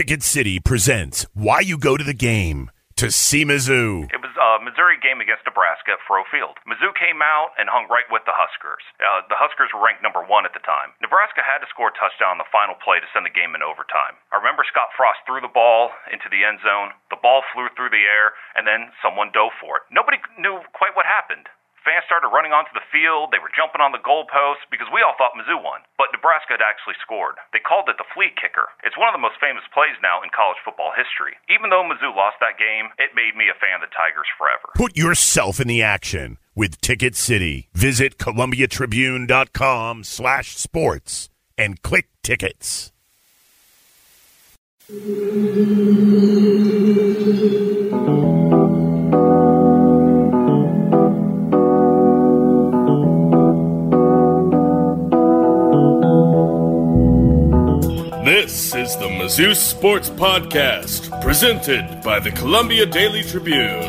Ticket City presents Why You Go to the Game to see Mizzou. It was a Missouri game against Nebraska at Faurot Field. Mizzou came out and hung right with the Huskers. Uh, the Huskers were ranked number one at the time. Nebraska had to score a touchdown on the final play to send the game in overtime. I remember Scott Frost threw the ball into the end zone. The ball flew through the air, and then someone dove for it. Nobody knew quite what happened. Fans started running onto the field. They were jumping on the goalposts because we all thought Mizzou won. But Nebraska had actually scored. They called it the flea kicker. It's one of the most famous plays now in college football history. Even though Mizzou lost that game, it made me a fan of the Tigers forever. Put yourself in the action with Ticket City. Visit ColumbiaTribune.com slash sports and click tickets. Mizzou Sports Podcast, presented by the Columbia Daily Tribune.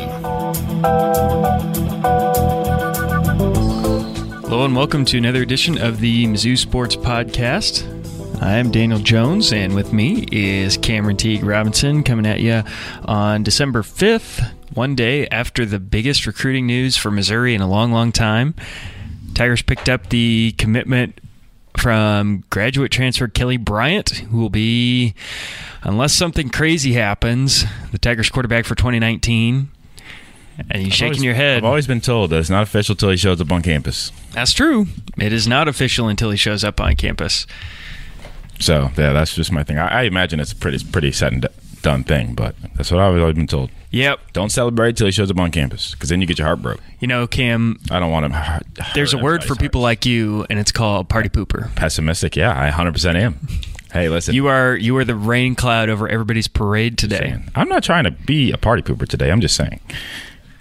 Hello and welcome to another edition of the Mizzou Sports Podcast. I am Daniel Jones, and with me is Cameron Teague Robinson coming at you on December 5th, one day after the biggest recruiting news for Missouri in a long, long time. Tigers picked up the commitment from graduate transfer Kelly Bryant, who will be, unless something crazy happens, the Tigers quarterback for 2019. And you're shaking always- your head. I've always been told that it's not official until he shows up on campus. That's true. It is not official until he shows up on campus. So yeah, that's just my thing. I, I imagine it's a pretty pretty set and done thing, but that's what I've always been told. Yep. Don't celebrate till he shows up on campus, because then you get your heart broke. You know, Cam, I don't want him. there's a word for people like you, and it's called party pooper. pessimistic. Yeah, I 100 percent am. Hey, listen, You are you are the rain cloud over everybody's parade today. I'm not trying to be a party pooper today. I'm just saying,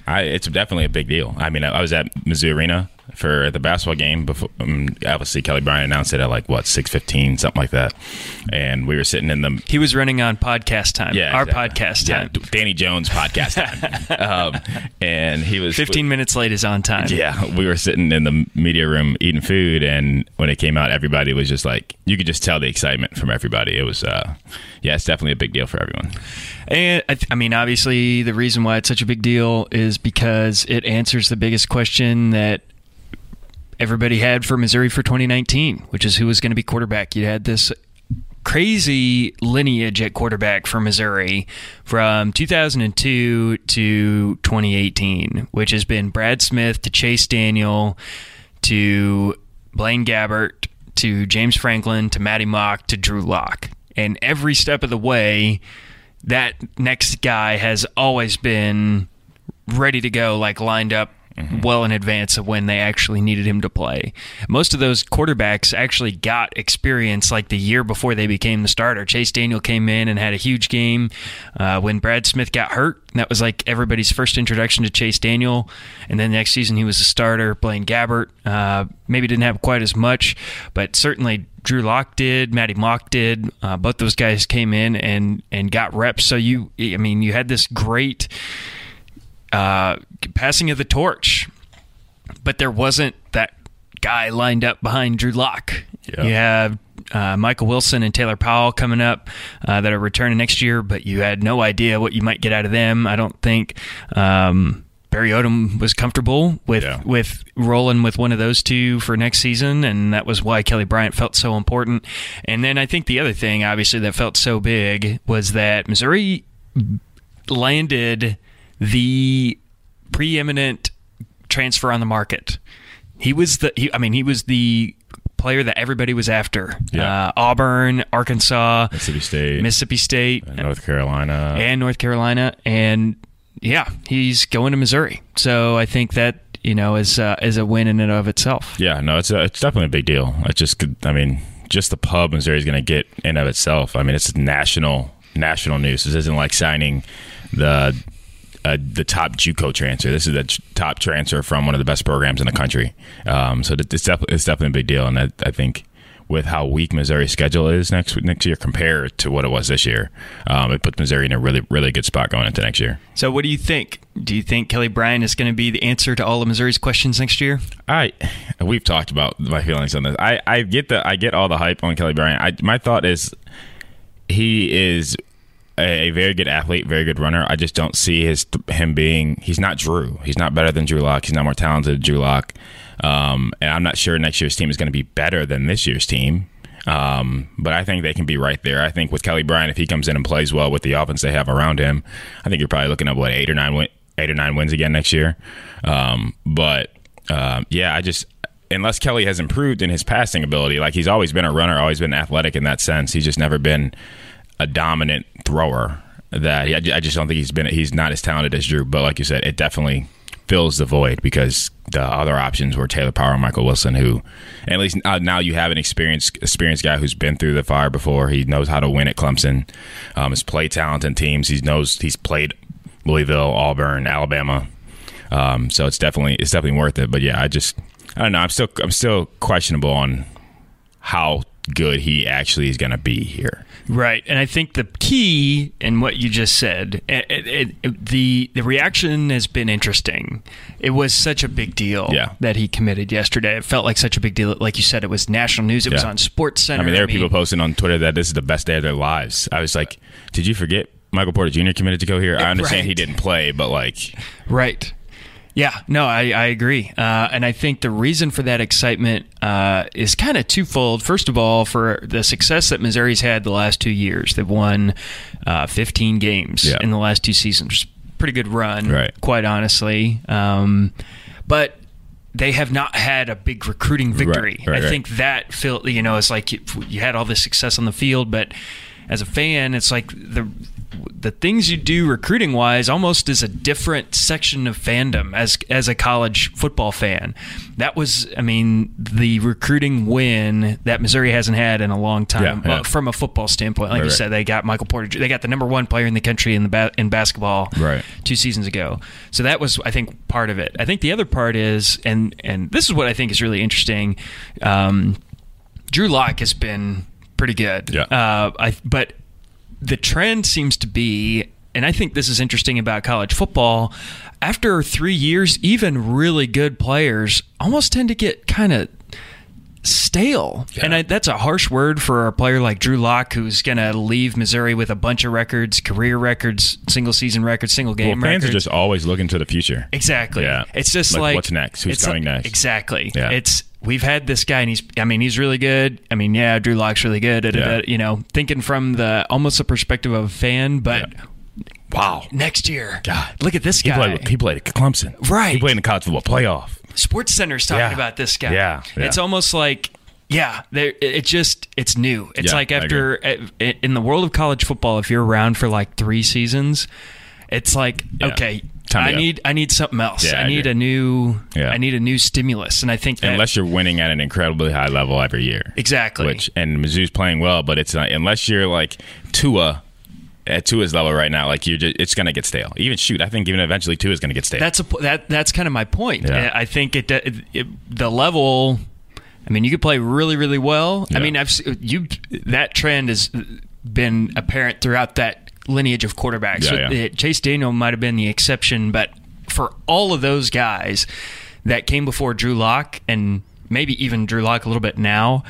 I, it's definitely a big deal. I mean, I, I was at Mizzou Arena for the basketball game before. Um, obviously, Kelly Bryant announced it at like what 6:15, something like that, and we were sitting in the He was running on podcast time. yeah, our exactly. podcast time. D- Danny Jones podcast time. um, and he was 15 minutes late is on time. Yeah, we were sitting in the media room eating food, and when it came out, everybody was just like, you could just tell the excitement from everybody. It was, uh, yeah, it's definitely a big deal for everyone. And I, th- I mean, obviously, the reason why it's such a big deal is because it answers the biggest question that everybody had for Missouri for 2019, which is who was going to be quarterback. You had this crazy lineage at quarterback for Missouri from 2002 to 2018, which has been Brad Smith to Chase Daniel to Blaine Gabbert to James Franklin to Maty Mauk to Drew Lock. And every step of the way, that next guy has always been ready to go, like lined up well in advance of when they actually needed him to play. Most of those quarterbacks actually got experience like the year before they became the starter. Chase Daniel came in and had a huge game uh, when Brad Smith got hurt. That was like everybody's first introduction to Chase Daniel. And then next season he was a starter. Blaine Gabbert uh, maybe didn't have quite as much, but certainly Drew Lock did, Maty Mauk did. Uh, both those guys came in and and got reps. So you, I mean, you had this great uh, passing of the torch, but there wasn't that guy lined up behind Drew Lock. Yeah. You have uh, Michael Wilson and Taylor Powell coming up uh, that are returning next year, but you had no idea what you might get out of them. I don't think. Um, Barry Odom was comfortable with Yeah. with rolling with one of those two for next season, and that was why Kelly Bryant felt so important. And then I think the other thing, obviously, that felt so big was that Missouri landed the preeminent transfer on the market. He was the, he, I mean, he was the player that everybody was after. Yeah. Uh, Auburn, Arkansas, Mississippi State, Mississippi State, North Carolina. and North Carolina, and yeah, he's going to Missouri. So I think that you know is uh, is a win in and of itself. yeah, no, it's a, it's definitely a big deal. It's just, I mean, just the pub Missouri's going to get in of itself. I mean, it's national national news. This isn't like signing the uh, the top JUCO transfer. This is the top transfer from one of the best programs in the country. Um, so it's definitely it's definitely a big deal, and I, I think with how weak Missouri's schedule is next next year compared to what it was this year, um, it puts Missouri in a really really good spot going into next year. So what do you think? Do you think Kelly Bryant is going to be the answer to all of Missouri's questions next year? I we've talked about my feelings on this. I, I get the I get all the hype on Kelly Bryant. I, my thought is he is a, a very good athlete, very good runner. I just don't see his him being. He's not Drew. He's not better than Drew Lock. He's not more talented than Drew Lock. Um, and I'm not sure next year's team is going to be better than this year's team. Um, but I think they can be right there. I think with Kelly Bryant, if he comes in and plays well with the offense they have around him, I think you're probably looking at what eight or nine win, eight or nine wins again next year. Um, but uh, yeah, I just unless Kelly has improved in his passing ability, like he's always been a runner, always been athletic in that sense. He's just never been a dominant thrower. That I just don't think he's been. He's not as talented as Drew. But like you said, it definitely fills the void because the other options were Taylor Powell and Michael Wilson, who at least uh, now you have an experienced experienced guy who's been through the fire before. He knows how to win at Clemson. Um, has played talented teams. He knows he's played Louisville, Auburn, Alabama. Um, so it's definitely it's definitely worth it. But yeah, I just I don't know. I'm still I'm still questionable on how good he actually is going to be here. Right, and I think the key in what you just said, it, it, it, the the reaction has been interesting. It was such a big deal yeah. that he committed yesterday. It felt like such a big deal. Like you said, it was national news. It yeah. was on Sports Center. I mean, there were people posting on Twitter that this is the best day of their lives. I was like, did you forget Michael Porter Jr. committed to go here? I understand right. he didn't play, but like, right. Yeah, no, I, I agree. Uh, and I think the reason for that excitement uh, is kind of twofold. First of all, for the success that Missouri's had the last two years, they've won uh, 15 games yeah. in the last two seasons. Pretty good run, right. quite honestly. Um, but they have not had a big recruiting victory. Right, right, I think that feel you know it's like you, you had all this success on the field, but as a fan, it's like the the things you do recruiting wise almost is a different section of fandom as as a college football fan. That was, I mean, the recruiting win that Missouri hasn't had in a long time yeah, yeah. Uh, from a football standpoint. Like right, you right. said, they got Michael Porter. They got the number one player in the country in the ba- in basketball right. two seasons ago. So that was, I think, part of it. I think the other part is, and and this is what I think is really interesting. Um, Drew Lock has been pretty good. Yeah. Uh, I but the trend seems to be, and I think this is interesting about college football. After three years, even really good players almost tend to get kind of stale. Yeah. And I, that's a harsh word for a player like Drew Lock, who's going to leave Missouri with a bunch of records, career records, single season records, single game well, fans records. are just always looking to the future. Exactly. Yeah. It's just Like, like, what's next? Who's coming like- next? Exactly. Yeah. It's we've had this guy and he's I mean he's really good. I mean yeah, Drew Lock's really good. da, da, Yeah. da, You know, thinking from the almost the perspective of a fan, but Wow. next year, God. look at this He guy. played, he played at Clemson. Right. He played in the college football playoff. Sports Center's talking Yeah. about this guy. Yeah, yeah. It's almost like yeah, it just it's new. It's Yeah, like after eh, in the world of college football if you're around for like 3 seasons, it's like okay, Time I need I need something else. Yeah, I I need a new Yeah. I need a new stimulus and I think that Unless you're winning at an incredibly high level every year. Exactly. Which and Mizzou's playing well, but it's not unless you're like Tua at Tua's level right now, like you're just, it's gonna get stale. Even shoot, I think even eventually Tua's gonna get stale. That's a that that's kind of my point. Yeah. I think it, it, it the level. I mean, you could play really, really well. I mean, I've you that trend has been apparent throughout that lineage of quarterbacks. Yeah, yeah. Uh, Chase Daniel might have been the exception, but for all of those guys that came before Drew Lock and maybe even Drew Lock a little bit now,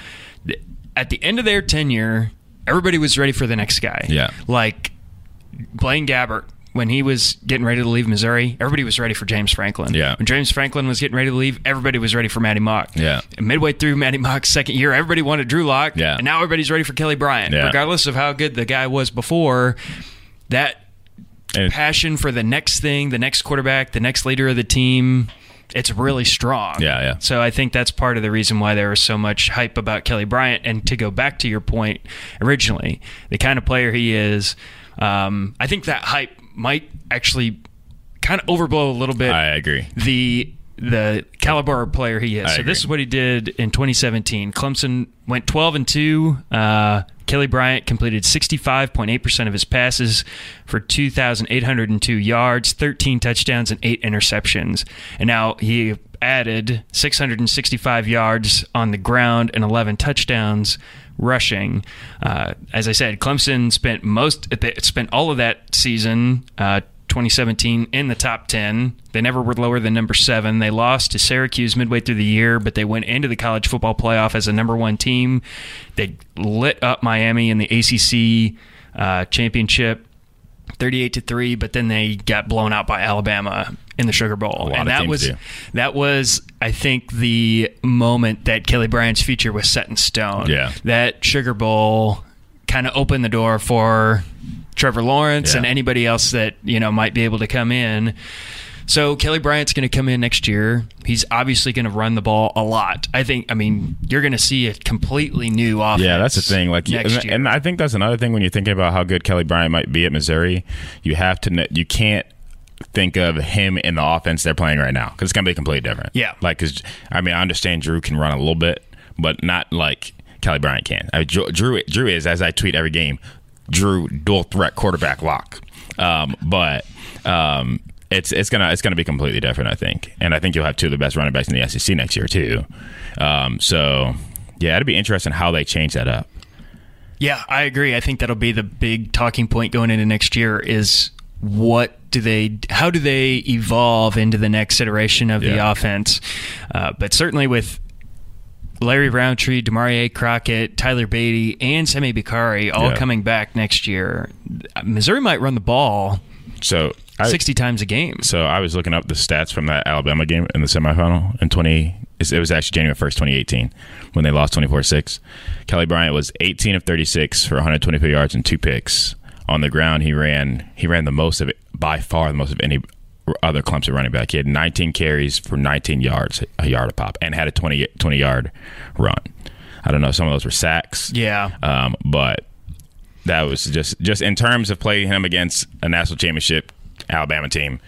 at the end of their tenure, everybody was ready for the next guy. Yeah. like Blaine Gabbert. When he was getting ready to leave Missouri, everybody was ready for James Franklin. Yeah. When James Franklin was getting ready to leave, everybody was ready for Maty Mauk. Yeah. And midway through Maty Mauk's second year, everybody wanted Drew Lock. Yeah. And now everybody's ready for Kelly Bryant. Yeah. Regardless of how good the guy was before, that And- passion for the next thing, the next quarterback, the next leader of the team, it's really strong. Yeah, yeah. So I think that's part of the reason why there was so much hype about Kelly Bryant. And to go back to your point originally, the kind of player he is, um, I think that hype might actually kind of overblow a little bit I agree. the the caliber of player he is. I so agree. this is what he did in 2017. Clemson went 12 and two. Uh, Kelly Bryant completed 65.8 percent of his passes for 2,802 yards, 13 touchdowns, and eight interceptions. And now he added 665 yards on the ground and 11 touchdowns rushing. Uh, as I said, Clemson spent most spent all of that season. Uh, 2017 in the top 10. They never were lower than number seven. They lost to Syracuse midway through the year, but they went into the college football playoff as a number one team. They lit up Miami in the ACC uh, championship 38 to 3, but then they got blown out by Alabama in the Sugar Bowl. and that was do. that was I think the moment that Kelly Bryant's future was set in stone. Yeah. That Sugar Bowl kind of opened the door for Trevor Lawrence Yeah. and anybody else that, you know, might be able to come in. So Kelly Bryant's going to come in next year. He's obviously going to run the ball a lot. I think. I mean, you're going to see a completely new offense. Yeah, that's the thing. Like, next and, year. and I think that's another thing when you're thinking about how good Kelly Bryant might be at Missouri. You have to, you can't think of him in the offense they're playing right now because it's gonna be completely different. Yeah. like because I mean I understand Drew can run a little bit, but not like Kelly Bryant can. I mean, Drew, Drew, Drew is as I tweet every game. Drew dual threat quarterback lock, um, but. Um, it's it's gonna it's gonna be completely different, I think, and I think you'll have two of the best running backs in the SEC next year too. Um, so yeah, it'd be interesting how they change that up. Yeah, I agree. I think that'll be the big talking point going into next year is what do they how do they evolve into the next iteration of the offense? Uh, but certainly with Larry Rountree, Damarea Crockett, Tyler Badie, and Simi Bakare all Yeah. coming back next year, Missouri might run the ball So I, 60 times a game. So I was looking up the stats from that Alabama game in the semifinal in 20. It was actually January 1st, 2018, when they lost 24 6. Kelly Bryant was 18 of 36 for 124 yards and two picks. On the ground, he ran he ran the most of it, by far the most of any other Clemson running back. He had 19 carries for 19 yards, a yard a pop, and had a 20, 20 yard run. I don't know, some of those were sacks. Yeah. Um, but that was just just in terms of playing him against a national championship Alabama team.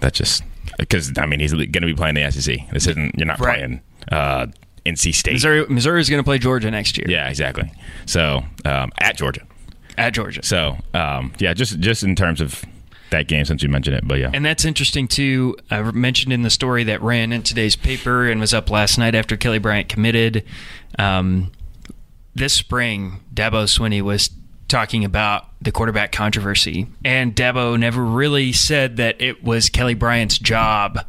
That just because I mean he's going to be playing the SEC. This isn't you're not Right. playing uh, NC State. Missouri Missouri is going to play Georgia next year Yeah, exactly. So um, at Georgia. at Georgia. So um, yeah, just just in terms of that game since you mentioned it, but yeah, And that's interesting too. I mentioned in the story that ran in today's paper and was up last night after Kelly Bryant committed. Um, this spring, Dabo Swinney was talking about the quarterback controversy, and Dabo never really said that it was Kelly Bryant's job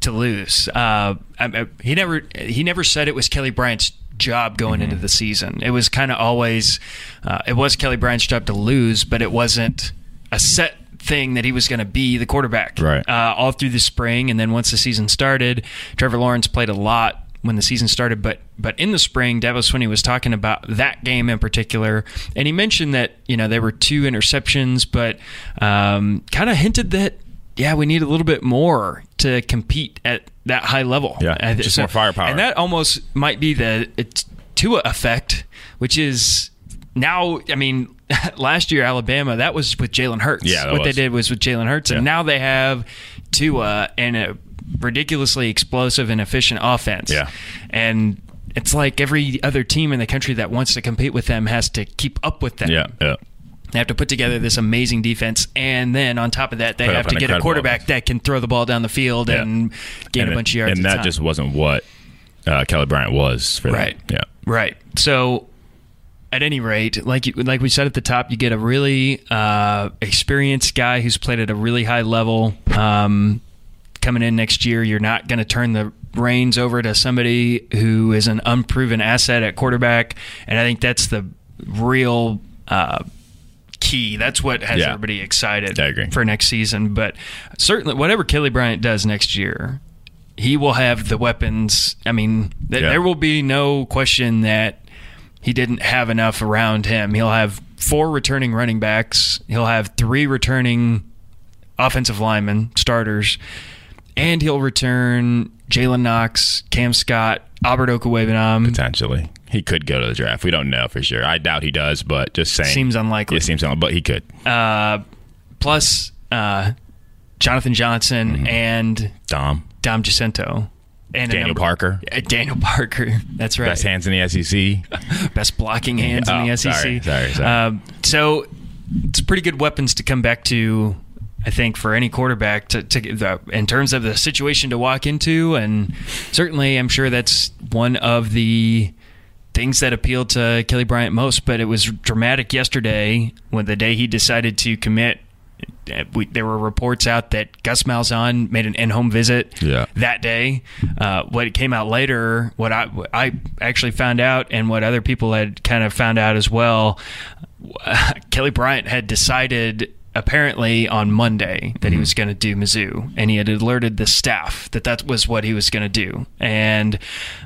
to lose. Uh, I, I- he never he never said it was Kelly Bryant's job going into the season. It was kind of always uh, it was Kelly Bryant's job to lose, but it wasn't a set thing that he was going to be the quarterback Right. uh, all through the spring, and then once the season started, Trevor Lawrence played a lot when the season started. But but in the spring, Dabo Swinney was talking about that game in particular, and he mentioned that you know there were two interceptions, but um, kind of hinted that yeah we need a little bit more to compete at that high level. Yeah, just more firepower. and that almost might be the Tua effect, which is now. I mean, last year Alabama that was with Jalen Hurts. Yeah, what they did was with Jalen Hurts, and now they have Tua and a ridiculously explosive and efficient offense. Yeah. and it's like every other team in the country that wants to compete with them has to keep up with them. yeah, yeah. They have to put together this amazing defense, and then on top of that, they Put have to get a quarterback offense. that can throw the ball down the field Yeah. and gain and a it- bunch of yards. and that time. just wasn't what uh, Kelly Bryant was for them. Right. Yeah. Right. So, at any rate, like you, like we said at the top, you get a really uh, experienced guy who's played at a really high level. Um, coming in next year, you're not going to turn the reins over to somebody who is an unproven asset at quarterback, and I think that's the real. Uh, Key. That's what has Yeah. everybody excited for next season. But certainly, whatever Kelly Bryant does next year, he will have the weapons. I mean, th- Yeah. there will be no question that he didn't have enough around him. He'll have four returning running backs. He'll have three returning offensive linemen, starters, and he'll return Jalen Knox, Cam Scott, Albert Okwuegbunam. Potentially, he could go to the draft. We don't know for sure. I doubt he does, but just saying Seems unlikely. It seems unlikely, but he could. Uh, plus uh, Jonathan Johnson Mm-hmm. and Dom, Dom Gicinto. And Daniel number- Parker, Uh, Daniel Parker. That's right. best hands in the SEC. best blocking hands in Oh, the SEC. sorry, sorry, sorry. Um, so it's pretty good weapons to come back to. I think for any quarterback to, to the, in terms of the situation to walk into, and certainly I'm sure that's one of the things that appealed to Kelly Bryant most. But it was dramatic yesterday when the day he decided to commit. Uh, We, there were reports out that Gus Malzahn made an in-home visit Yeah. that day. Uh, what came out later, what I I actually found out, and what other people had kind of found out as well, Kelly Bryant had decided apparently on Monday that he was going to do Mizzou, and he had alerted the staff that that was what he was going to do, and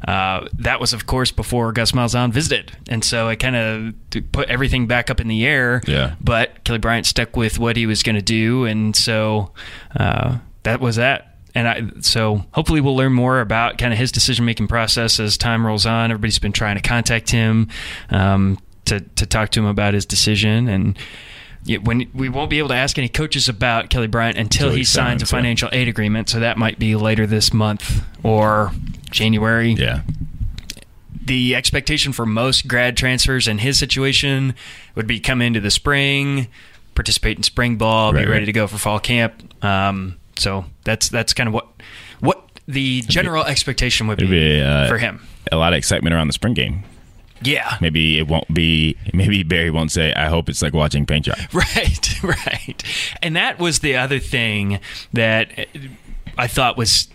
uh, that was, of course, before Gus Malzahn visited, and so it kind of put everything back up in the air. Yeah. But Kelly Bryant stuck with what he was going to do, and so uh, that was that. And I, so hopefully we'll learn more about kind of his decision making process as time rolls on. Everybody's been trying to contact him um, to to talk to him about his decision, and when we won't be able to ask any coaches about Kelly Bryant until Until he he signs a yeah. financial aid agreement. So that might be later this month or January Yeah. the expectation for most grad transfers in his situation would be come into the spring, participate in spring ball, Right, be ready right. to go for fall camp. Um, so that's that's kind of what what the general expectation would be, be uh, for him. a lot of excitement around the spring game. Yeah. Maybe it won't be. Maybe Barry won't say. I hope it's like watching paint dry. Right, right. And that was the other thing that uh, I thought was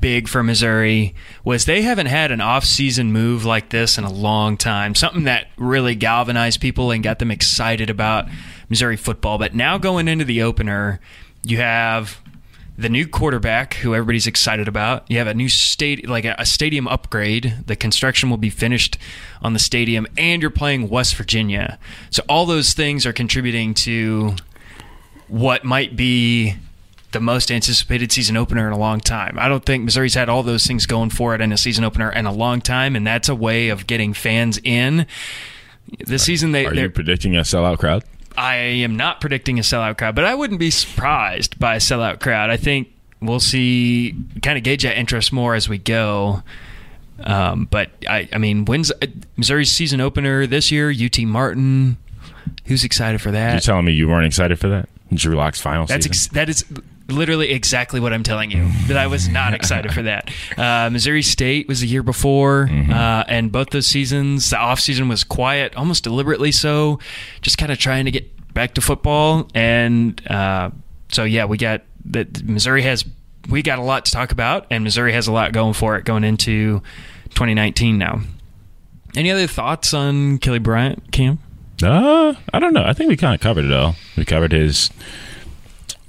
big for Missouri was they haven't had an off-season move like this in a long time. Something that really galvanized people and got them excited about Missouri football. But now going into the opener, you have the new quarterback who everybody's excited about. You have a new state like a, a stadium upgrade. The construction will be finished on the stadium and you're playing West Virginia. So all those things are contributing to what might be the most anticipated season opener in a long time. I don't think Missouri's had all those things going for it in a season opener in a long time and that's a way of getting fans in. This season they Are you predicting a sellout crowd? I am not predicting a sellout crowd, but I wouldn't be surprised by a sellout crowd. I think we'll see kind of gauge that interest more as we go. Um, but I, I mean, when's uh, Missouri's season opener this year? UT Martin. Who's excited for that? You're telling me you weren't excited for that? Drew Lock's final That's season. ex- that is literally exactly what I'm telling you. That I was not excited for that. Uh, Missouri State was the year before, uh, and both those seasons, the off season was quiet, almost deliberately so, just kind of trying to get back to football. And uh, so, yeah, we got that. Missouri has we got a lot to talk about, and Missouri has a lot going for it going into 2019 now. Any other thoughts on Kelly Bryant, Cam? Uh, I don't know. I think we kind of covered it all. We covered his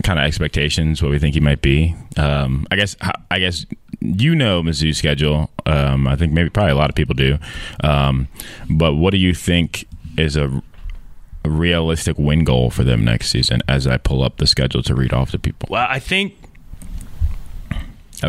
kind of expectations, what we think he might be. Um, I guess I guess you know Mizzou's schedule. Um, I think maybe probably a lot of people do. Um, but what do you think is a, a realistic win goal for them next season? As I pull up the schedule to read off to people. Well, I think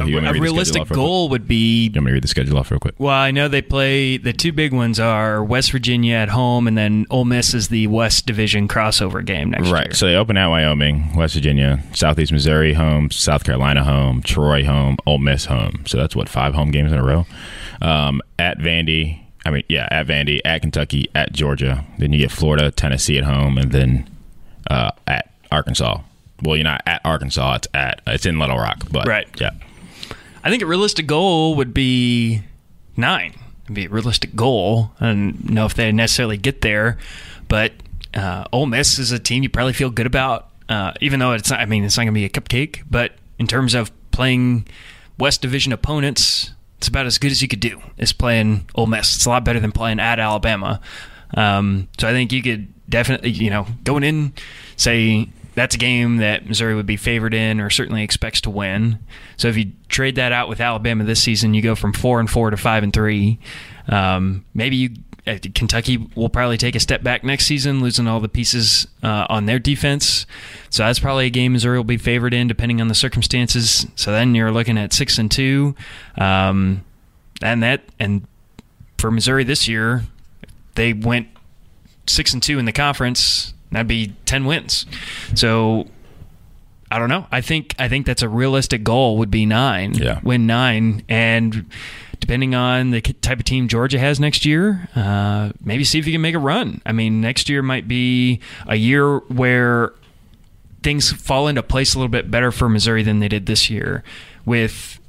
Oh, you want me a read realistic goal would be want me read the schedule off real quick? Well, I know they play the two big ones are West Virginia at home, and then Ole Miss is the West Division crossover game next Right. year. So they open at Wyoming, West Virginia, Southeast Missouri home, South Carolina home, Troy home, Ole Miss home. So that's what five home games in a row. Um, at Vandy, I mean, yeah, at Vandy, at Kentucky, at Georgia. Then you get Florida, Tennessee at home, and then uh, at Arkansas. Well, you're not at Arkansas. It's at it's in Little Rock, but Right. yeah, I think a realistic goal would be nine. It'd be a realistic goal. I don't know if they necessarily get there, but uh, Ole Miss is a team you probably feel good about, uh, even though it's not. I mean, it's not going to be a cupcake, but in terms of playing West Division opponents, it's about as good as you could do. Is playing Ole Miss. It's a lot better than playing at Alabama. Um, so I think you could definitely, you know, going in, say that's a game that Missouri would be favored in or certainly expects to win. So if you trade that out with Alabama this season, you go from four and four to five and three. Um, maybe you uh, Kentucky will probably take a step back next season, losing all the pieces uh, on their defense. So that's probably a game Missouri will be favored in, depending on the circumstances. So then you're looking at six and two, um, and that and for Missouri this year, they went six and two in the conference. That'd be ten wins. So I don't know. I think I think that's a realistic goal. Would be nine. Yeah. win nine, and depending on the type of team Georgia has next year, uh, maybe see if you can make a run. I mean, next year might be a year where things fall into place a little bit better for Missouri than they did this year. With,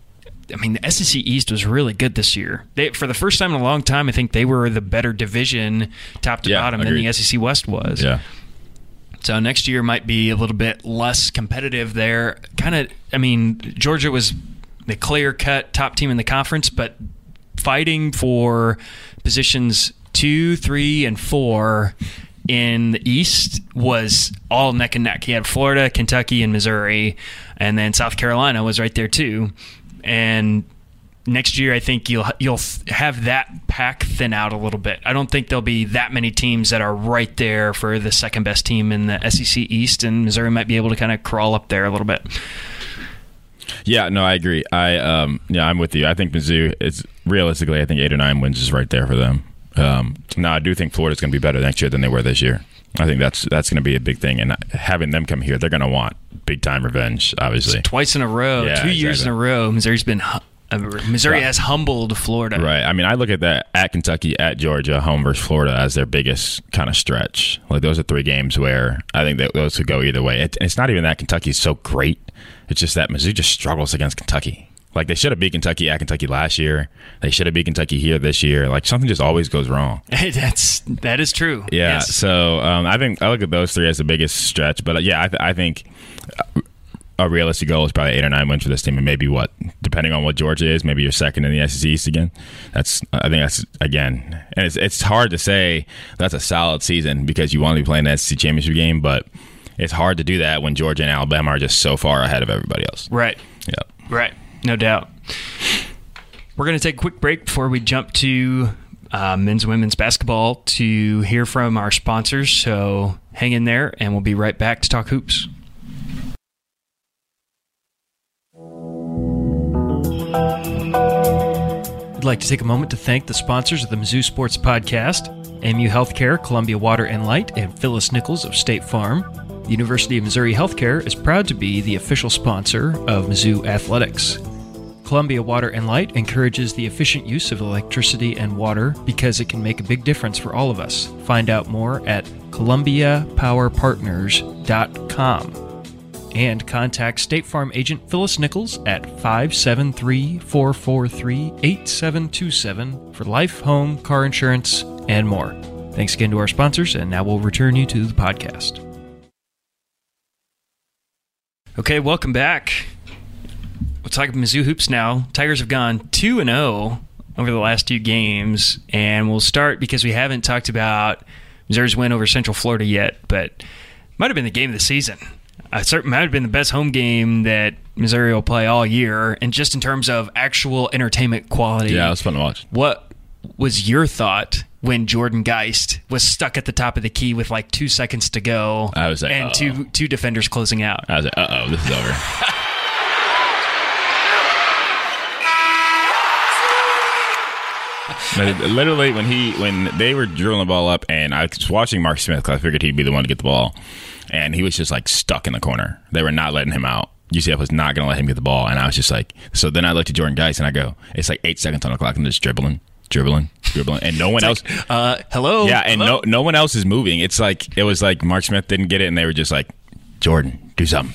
I mean, the SEC East was really good this year. They, for the first time in a long time, I think they were the better division, top to Yeah, bottom, than the SEC West was. yeah. So next year might be a little bit less competitive there. Kind of, I mean, Georgia was the clear cut top team in the conference, but fighting for positions two, three, and four in the East was all neck and neck. He had Florida, Kentucky, and Missouri, and then South Carolina was right there too. And next year, I think you'll you'll have that pack thin out a little bit. I don't think there'll be that many teams that are right there for the second best team in the SEC East, and Missouri might be able to kind of crawl up there a little bit. Yeah, no, I agree. I um, yeah, I'm with you. I think Mizzou is realistically, I think eight or nine wins is right there for them. Um, now, I do think Florida's going to be better next year than they were this year. I think that's that's going to be a big thing, and having them come here, they're going to want big time revenge. Obviously, twice in a row, Yeah, two years in a row, Missouri's been Missouri has humbled Florida. Right. I mean, I look at that at Kentucky, at Georgia, home versus Florida as their biggest kind of stretch. Like those are three games where I think that those could go either way. It, it's not even that Kentucky's so great. It's just that Missouri just struggles against Kentucky. Like they should have beat Kentucky at Kentucky last year. They should have beat Kentucky here this year. Like something just always goes wrong. That's that is true. Yeah. Yes. So um, I think I look at those three as the biggest stretch. But uh, yeah, I, th- I think a realistic goal is probably eight or nine wins for this team, and maybe what, depending on what Georgia is, maybe you're second in the SEC East again. That's I think that's again, and it's it's hard to say that's a solid season because you want to be playing the SEC championship game, but it's hard to do that when Georgia and Alabama are just so far ahead of everybody else. Right. Yep. Right. No doubt. We're going to take a quick break before we jump to uh, men's and women's basketball to hear from our sponsors. So hang in there, and we'll be right back to talk hoops. I'd like to take a moment to thank the sponsors of the Mizzou Sports Podcast AMU Healthcare, Columbia Water and Light, and Phyllis Nichols of State Farm. The University of Missouri Healthcare is proud to be the official sponsor of Mizzou Athletics. Columbia Water and Light encourages the efficient use of electricity and water because it can make a big difference for all of us. Find out more at columbiapowerpartners.com and contact State Farm agent Phyllis Nichols at 573 443 8727 for life, home, car insurance, and more. Thanks again to our sponsors, and now we'll return you to the podcast. Okay, welcome back. We'll talk about Mizzou hoops now. Tigers have gone 2 and 0 over the last two games, and we'll start because we haven't talked about Missouri's win over Central Florida yet, but might have been the game of the season. Uh, certain might have been the best home game that Missouri will play all year, and just in terms of actual entertainment quality. Yeah, it was fun to watch. What was your thought when Jordan Geist was stuck at the top of the key with like two seconds to go? I was like, and uh-oh. two two defenders closing out. I was like, uh oh, this is over. Literally, when he when they were drilling the ball up, and I was watching Mark Smith because I figured he'd be the one to get the ball, and he was just like stuck in the corner. They were not letting him out. UCF was not going to let him get the ball, and I was just like, so then I looked at Jordan Geist and I go, it's like eight seconds on the clock, and just dribbling, dribbling, dribbling, and no one else. Uh, hello. Yeah, and Hello? no no one else is moving. It's like it was like Mark Smith didn't get it, and they were just like, Jordan, do something.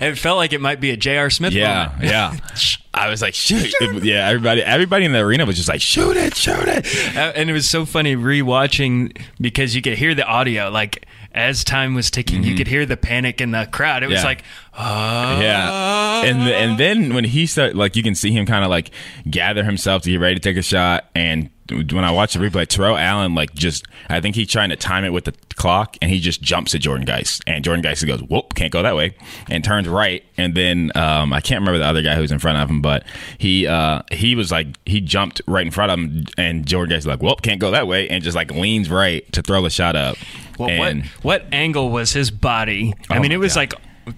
It felt like it might be a J.R. Smith. Yeah, moment. yeah. I was like, shoot. It- yeah, everybody, everybody in the arena was just like, shoot it, shoot it. Uh, and it was so funny rewatching because you could hear the audio like as time was ticking you could hear the panic in the crowd. It was Mm-hmm. Like oh Yeah, and and then when he started, like you can see him kind of like gather himself to get ready to take a shot. And when I watch the replay, Terrell Allen like just, I think he's trying to time it with the clock, and he just jumps at Jordan Geist, and Jordan Geist goes, "Whoop, can't go that way," and turns right, and then um, I can't remember the other guy who's in front of him, but he uh, he was like he jumped right in front of him, and Jordan Geist like, "Whoop, can't go that way," and just like leans right to throw the shot up. Well, and what what angle was his body i Oh mean it was God. like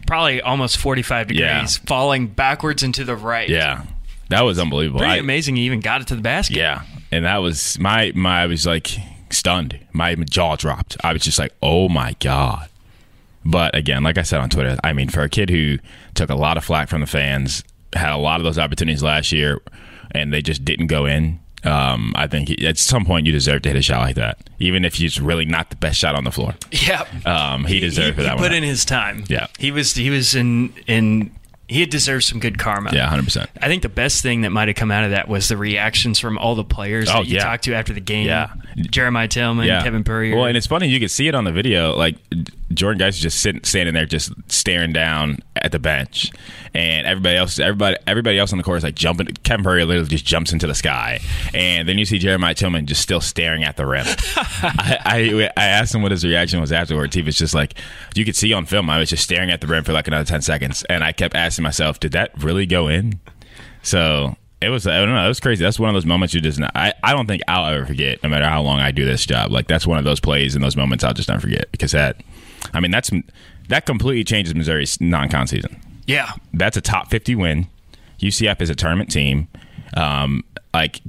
probably almost 45 degrees Yeah. falling backwards and to the right yeah, that was unbelievable. pretty I- amazing he even got it to the basket Yeah, and that was my my. I was like stunned. My jaw dropped. I was just like, oh my god. But again, like I said on Twitter, I mean, for a kid who took a lot of flack from the fans, had a lot of those opportunities last year, and they just didn't go in. Um, I think he, at some point you deserve to hit a shot like that, even if it's really not the best shot on the floor. yeah Um, he deserved for he that put one. in his time Yeah. he was he was in in he had deserved some good karma yeah, hundred percent. I think the best thing that might have come out of that was the reactions from all the players Oh, that you yeah. talked to after the game. Yeah. Jeremiah Tilmon, yeah. Kevin Puryear. Well, and it's funny you could see it on the video. Like Jordan Geist is just sitting, standing there, just staring down at the bench, and everybody else, everybody, everybody else on the court is like jumping. Kevin Puryear literally just jumps into the sky, and then you see Jeremiah Tilmon just still staring at the rim. I, I, I asked him what his reaction was afterwards. He was just like, you could see on film, I was just staring at the rim for like another ten seconds, and I kept asking myself, did that really go in? So it was I don't know it was crazy. That's one of those moments you just I I don't think I'll ever forget, no matter how long I do this job. Like that's one of those plays and those moments I'll just never forget because that I mean that's that completely changes Missouri's non-con season. Yeah. That's a top fifty win. UCF is a tournament team. Um, like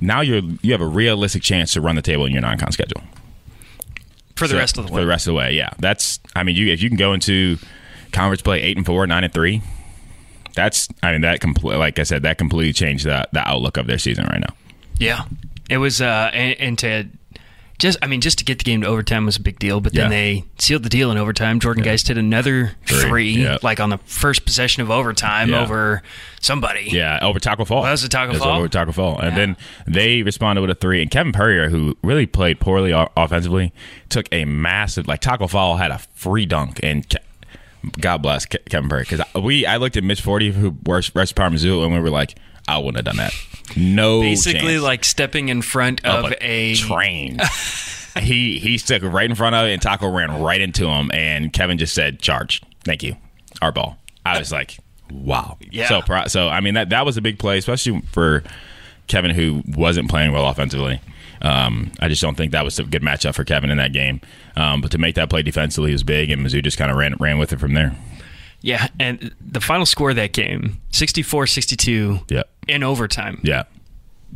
now you're you have a realistic chance to run the table in your non-con schedule For the So- rest of the for way. the rest of the way. Yeah, that's I mean you if you can go into conference play eight and four, nine and three. That's I mean that complete like I said that completely changed the the outlook of their season right now. Yeah, it was, uh, and, and to just, I mean, just to get the game to overtime was a big deal. But then Yeah. they sealed the deal in overtime. Jordan Geist hit another Three, three, yeah. like on the first possession of overtime Yeah. over somebody. Yeah, over Taco Fall. That was a Taco Fall? Over Taco Fall, and then they responded with a three. And Kevin Puryear, who really played poorly offensively, took a massive like Taco Fall had a free dunk, and God bless Kevin Puryear because we I looked at Mitch Forty who works Rest Parmesan, and we were like, I wouldn't have done that. No, Basically, chance. like stepping in front Of of, a, train. he he stuck right in front of it, and Taco ran right into him, and Kevin just said, "Charge, thank you, our ball." I was like, "Wow." Yeah. So so I mean that that was a big play, especially for Kevin, who wasn't playing well offensively. Um, I just don't think that was a good matchup for Kevin in that game. Um, but to make that play defensively was big, and Mizzou just kind of ran ran with it from there. Yeah, and the final score of that game 64 62 Yep. in overtime. Yeah.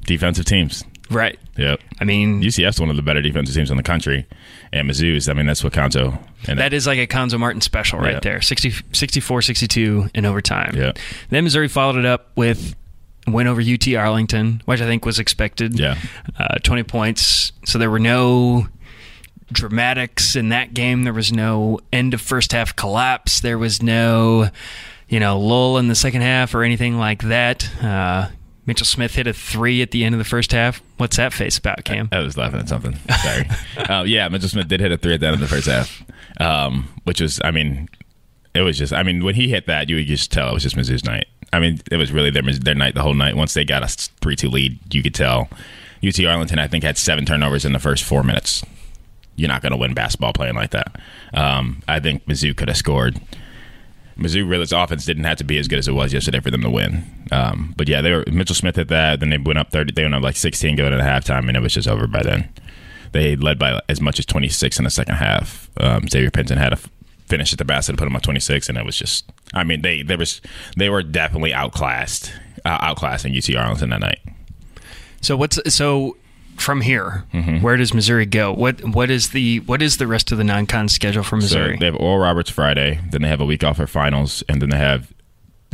Defensive teams. Right. Yep. I mean, UCF's one of the better defensive teams in the country, and Mizzou's. I mean, that's what Conto. And That is like a Cuonzo Martin special right Yeah. there. 60, 64 62 in overtime. Yeah. Then Missouri followed it up with win over UT Arlington, which I think was expected. Yeah. Uh, 20 points. So there were no dramatics in that game. There was no end of first half collapse. There was no, you know, lull in the second half or anything like that. Uh, Mitchell Smith hit a three at the end of the first half. What's that face about, Cam? I was laughing at something. Sorry. uh, yeah, Mitchell Smith did hit a three at the end of the first half, um, which was, I mean, it was just, I mean, when he hit that, you would just tell it was just Mizzou's night. I mean, it was really their their night the whole night. Once they got a three two lead, you could tell. UT Arlington, I think, had seven turnovers in the first four minutes. You're not going to win basketball playing like that. Um, I think Mizzou could have scored. Mizzou really's offense didn't have to be as good as it was yesterday for them to win. Um, but yeah, they were Mitchell Smith hit that. Then they went up thirty. They went up like sixteen going into halftime, and it was just over by then. They led by as much as twenty six in the second half. Um, Xavier Pinson had a finish at the basket to put them on twenty six, and it was just. I mean, they there was they were definitely outclassed, uh, outclassing UT Arlington that night. So what's so from here? Mm-hmm. Where does Missouri go? What what is the what is the rest of the non-con schedule for Missouri? So they have Oral Roberts Friday, then they have a week off for finals, and then they have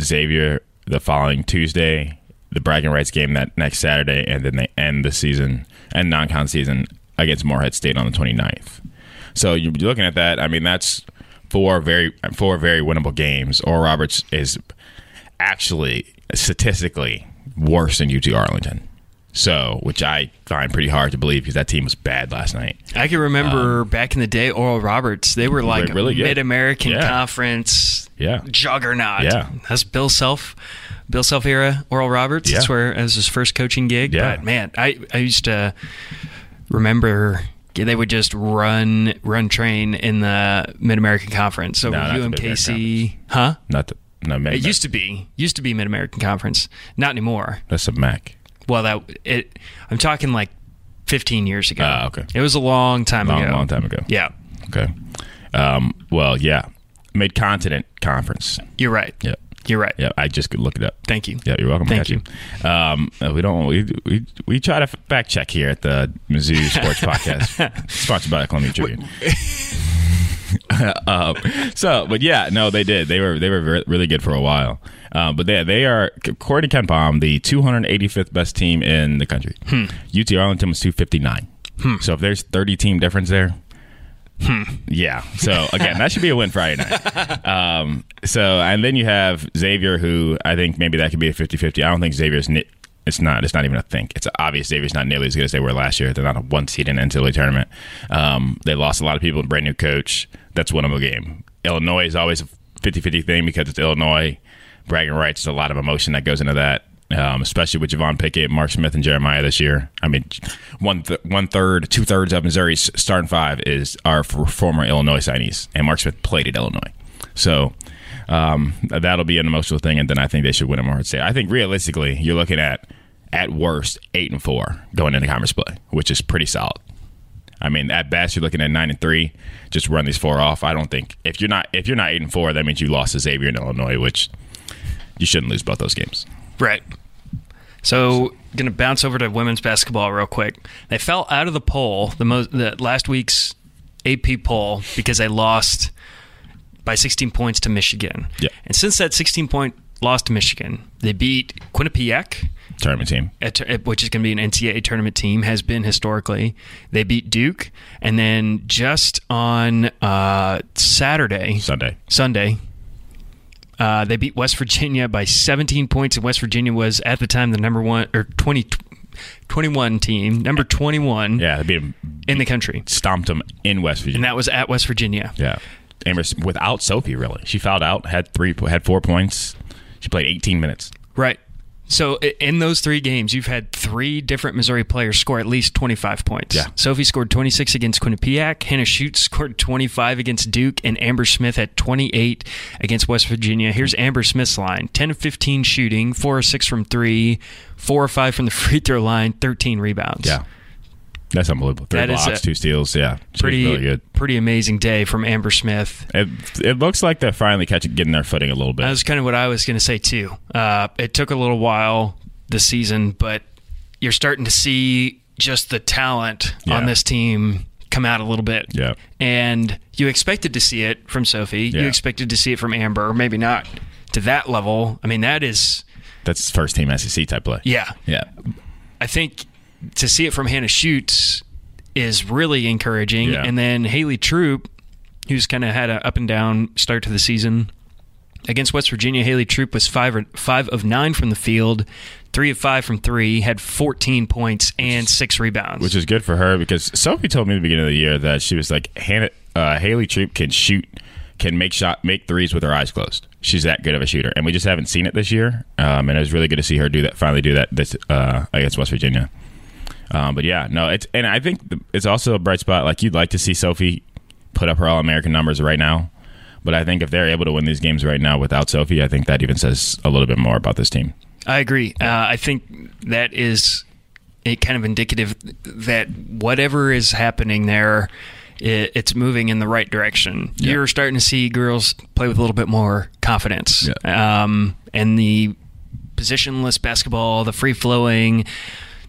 Xavier the following Tuesday, the bragging rights game that next Saturday, and then they end the season and non-con season against Morehead State on the 29th. So you're looking at that. I mean, that's four very four very winnable games. Oral Roberts is actually statistically worse than UT Arlington. So, which I find pretty hard to believe because that team was bad last night. I can remember back in the day, Oral Roberts. They were like Um, really. Mid American Yeah. Conference Yeah. juggernaut. Yeah. that's Bill Self, Bill Self era. Oral Roberts. That's Yeah. where as his first coaching gig. Yeah. But man, I I used to remember. They would just run run train in the Mid American Conference. So No, UMKC, huh? Not the no, maybe It used to be used to be Mid American Conference, not anymore. that's a Mac. Well, that it. I'm talking like 15 years ago. Ah, okay. It was a long time Long, ago. long time ago. Yeah, Okay. Um, well, yeah. Mid Continent Conference. you're right. Yeah. You're right. Yeah. I just could look it up. Thank you. Yeah, you're welcome. Thank got you. Um, uh, we don't. We, we we try to fact check here at the Mizzou Sports Podcast, sponsored by the Columbia Tribune. um, so, but yeah, no, they did. They were they were re- really good for a while. Um, but they they are according to KenPom, the 285th best team in the country. UT Arlington was 259. So if there's 30 team difference there. Yeah. So again, that should be a win Friday night. Um, so and then you have Xavier, who I think maybe that could be a 50-50. I don't think Xavier's ni- It's not. It's not even a think. It's obvious Xavier's not nearly as good as they were last year. They're not a one seed in the NCAA tournament. Um, they lost a lot of people. Brand new coach. That's one of winnable game. Illinois is always a 50-50 thing because it's Illinois. Bragging rights. There's a lot of emotion that goes into that. Um, especially with Javon Pickett, Mark Smith, and Jeremiah this year. I mean, one th- one third, two thirds of Missouri's starting five is our f- former Illinois signees, and Mark Smith played at Illinois. So um, that'll be an emotional thing, and then I think they should win a Morehead State. I think realistically, you're looking at at worst eight and four going into conference play, which is pretty solid. I mean, at best, you're looking at nine and three. Just run these four off. I don't think if you're not if you're not eight and four, that means you lost to Xavier in Illinois, which you shouldn't lose both those games. Right. So, going to bounce over to women's basketball real quick. They fell out of the poll, the most the last week's AP poll because they lost by 16 points to Michigan. Yeah. And since that 16 point loss to Michigan, they beat Quinnipiac, Tournament team. which is going to be an NCAA tournament team, has been historically. They beat Duke, and then just on uh, Saturday, Sunday. Sunday. Uh, they beat West Virginia by 17 points, and West Virginia was at the time the number one or 20, 21 team, number 21 Yeah, they beat him, in the country, stomped him in West Virginia. and that was at West Virginia. yeah, Amherst without Sophie really. She fouled out, had three, had four points. She played 18 minutes. Right. So in those three games, you've had three different Missouri players score at least 25 points. Yeah. Sophie scored 26 against Quinnipiac. Hannah Schuchts scored 25 against Duke, and Amber Smith had 28 against West Virginia. Here's Amber Smith's line: 10 of 15 shooting, four or six from three, four or five from the free throw line, 13 rebounds. Yeah, that's unbelievable. Three That blocks, two steals. Yeah, Pretty, really good. pretty amazing day from Amber Smith. It, it looks like they're finally catching, getting their footing a little bit. That was kind of what I was going to say too. Uh, it took a little while this season, but you're starting to see just the talent Yeah. on this team come out a little bit. Yeah. And you expected to see it from Sophie. You expected to see it from Amber. Maybe not to that level. I mean, that is, That's first team SEC type play. yeah. Yeah. I think to see it from Hannah Schuchts is really encouraging. Yeah. And then Haley Troup, who's kind of had an up and down start to the season. Against West Virginia, Haley Troup was five or, five of nine from the field, three of five from three, had 14 points and six rebounds. which is good for her because Sophie told me at the beginning of the year that she was like Hannah, uh, Haley Troup can shoot, can make shot, make threes with her eyes closed. She's that good of a shooter, and we just haven't seen it this year. Um, and it was really good to see her do that. Finally, do that this uh, against West Virginia. Um, but yeah, no, it's and I think it's also a bright spot. Like you'd like to see Sophie put up her All American numbers right now. But I think if they're able to win these games right now without Sophie, I think that even says a little bit more about this team. I agree. Uh, I think that is a kind of indicative that whatever is happening there, it, it's moving in the right direction. Yeah. You're starting to see girls play with a little bit more confidence. Um, and the positionless basketball, the free flowing,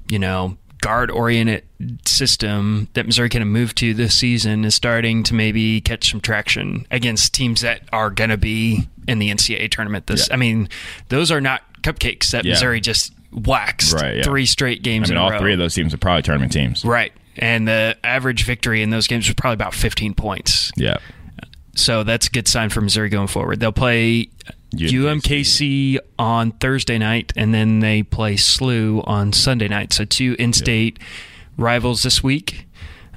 you know, guard oriented system that Missouri kind of moved to this season is starting to maybe catch some traction against teams that are going to be in the NCAA tournament. This, Yeah. I mean, those are not cupcakes that Yeah. Missouri just waxed Right, yeah. three straight games. I mean, in a all three of those teams are probably tournament teams. Right. And the average victory in those games was probably about 15 points. Yeah. So that's a good sign for Missouri going forward. They'll play UMKC on Thursday night, and then they play SLU on Sunday night. So two in-state rivals this week.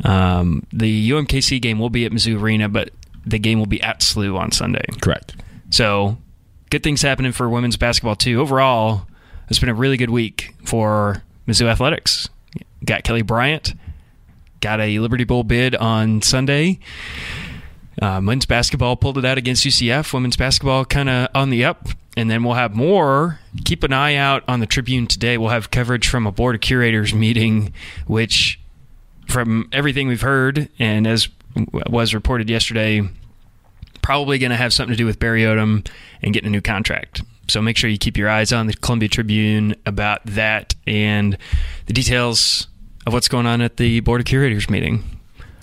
Um, the UMKC game will be at Mizzou Arena, but the game will be at SLU on Sunday. Correct. So good things happening for women's basketball too. Overall, it's been a really good week for Mizzou athletics. Got Kelly Bryant, got a Liberty Bowl bid on Sunday. Uh, men's basketball pulled it out against UCF. Women's basketball kind of on the up. And then we'll have more. Keep an eye out on the Tribune today. We'll have coverage from a board of curators meeting, which, from everything we've heard, and as was reported yesterday, probably going to have something to do with Barry Odom and getting a new contract. So make sure you keep your eyes on the Columbia Tribune about that and the details of what's going on at the Board of Curators meeting.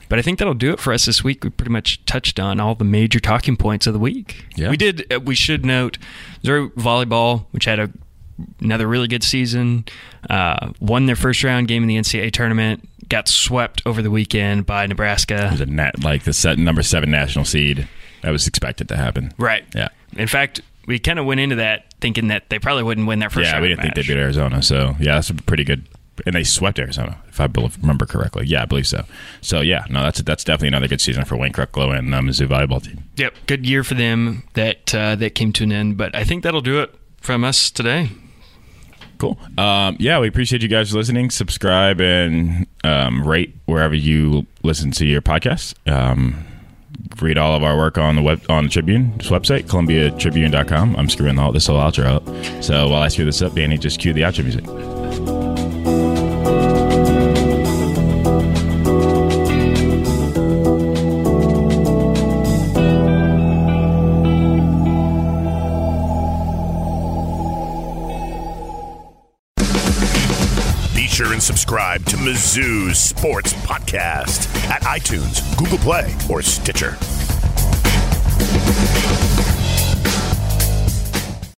But I think that'll do it for us this week. We pretty much touched on all the major talking points of the week. Yeah. We did. Uh, we should note Missouri volleyball, which had a, another really good season, uh, won their first round game in the NCAA tournament, got swept over the weekend by Nebraska. A nat, like the set, number seven national seed. That was expected to happen. Right. Yeah. In fact, we kind of went into that thinking that they probably wouldn't win their first. yeah, we didn't match. think they'd beat Arizona. So yeah, that's a pretty good. And they swept Arizona, if I believe, remember correctly. Yeah, I believe so. So yeah, no, that's that's definitely another good season for Wayne Kreklow and the Mizzou volleyball team. Yep, good year for them that uh, that came to an end. But I think that'll do it from us today. Cool. Um, yeah, we appreciate you guys listening. Subscribe and um, rate wherever you listen to your podcast. Um, read all of our work on the web on the Tribune's website, columbiatribune.com. I'm screwing all this whole outro up. So while I screw this up, Danny, just cue the outro music. And subscribe to Mizzou's Sports Podcast at iTunes, Google Play, or Stitcher.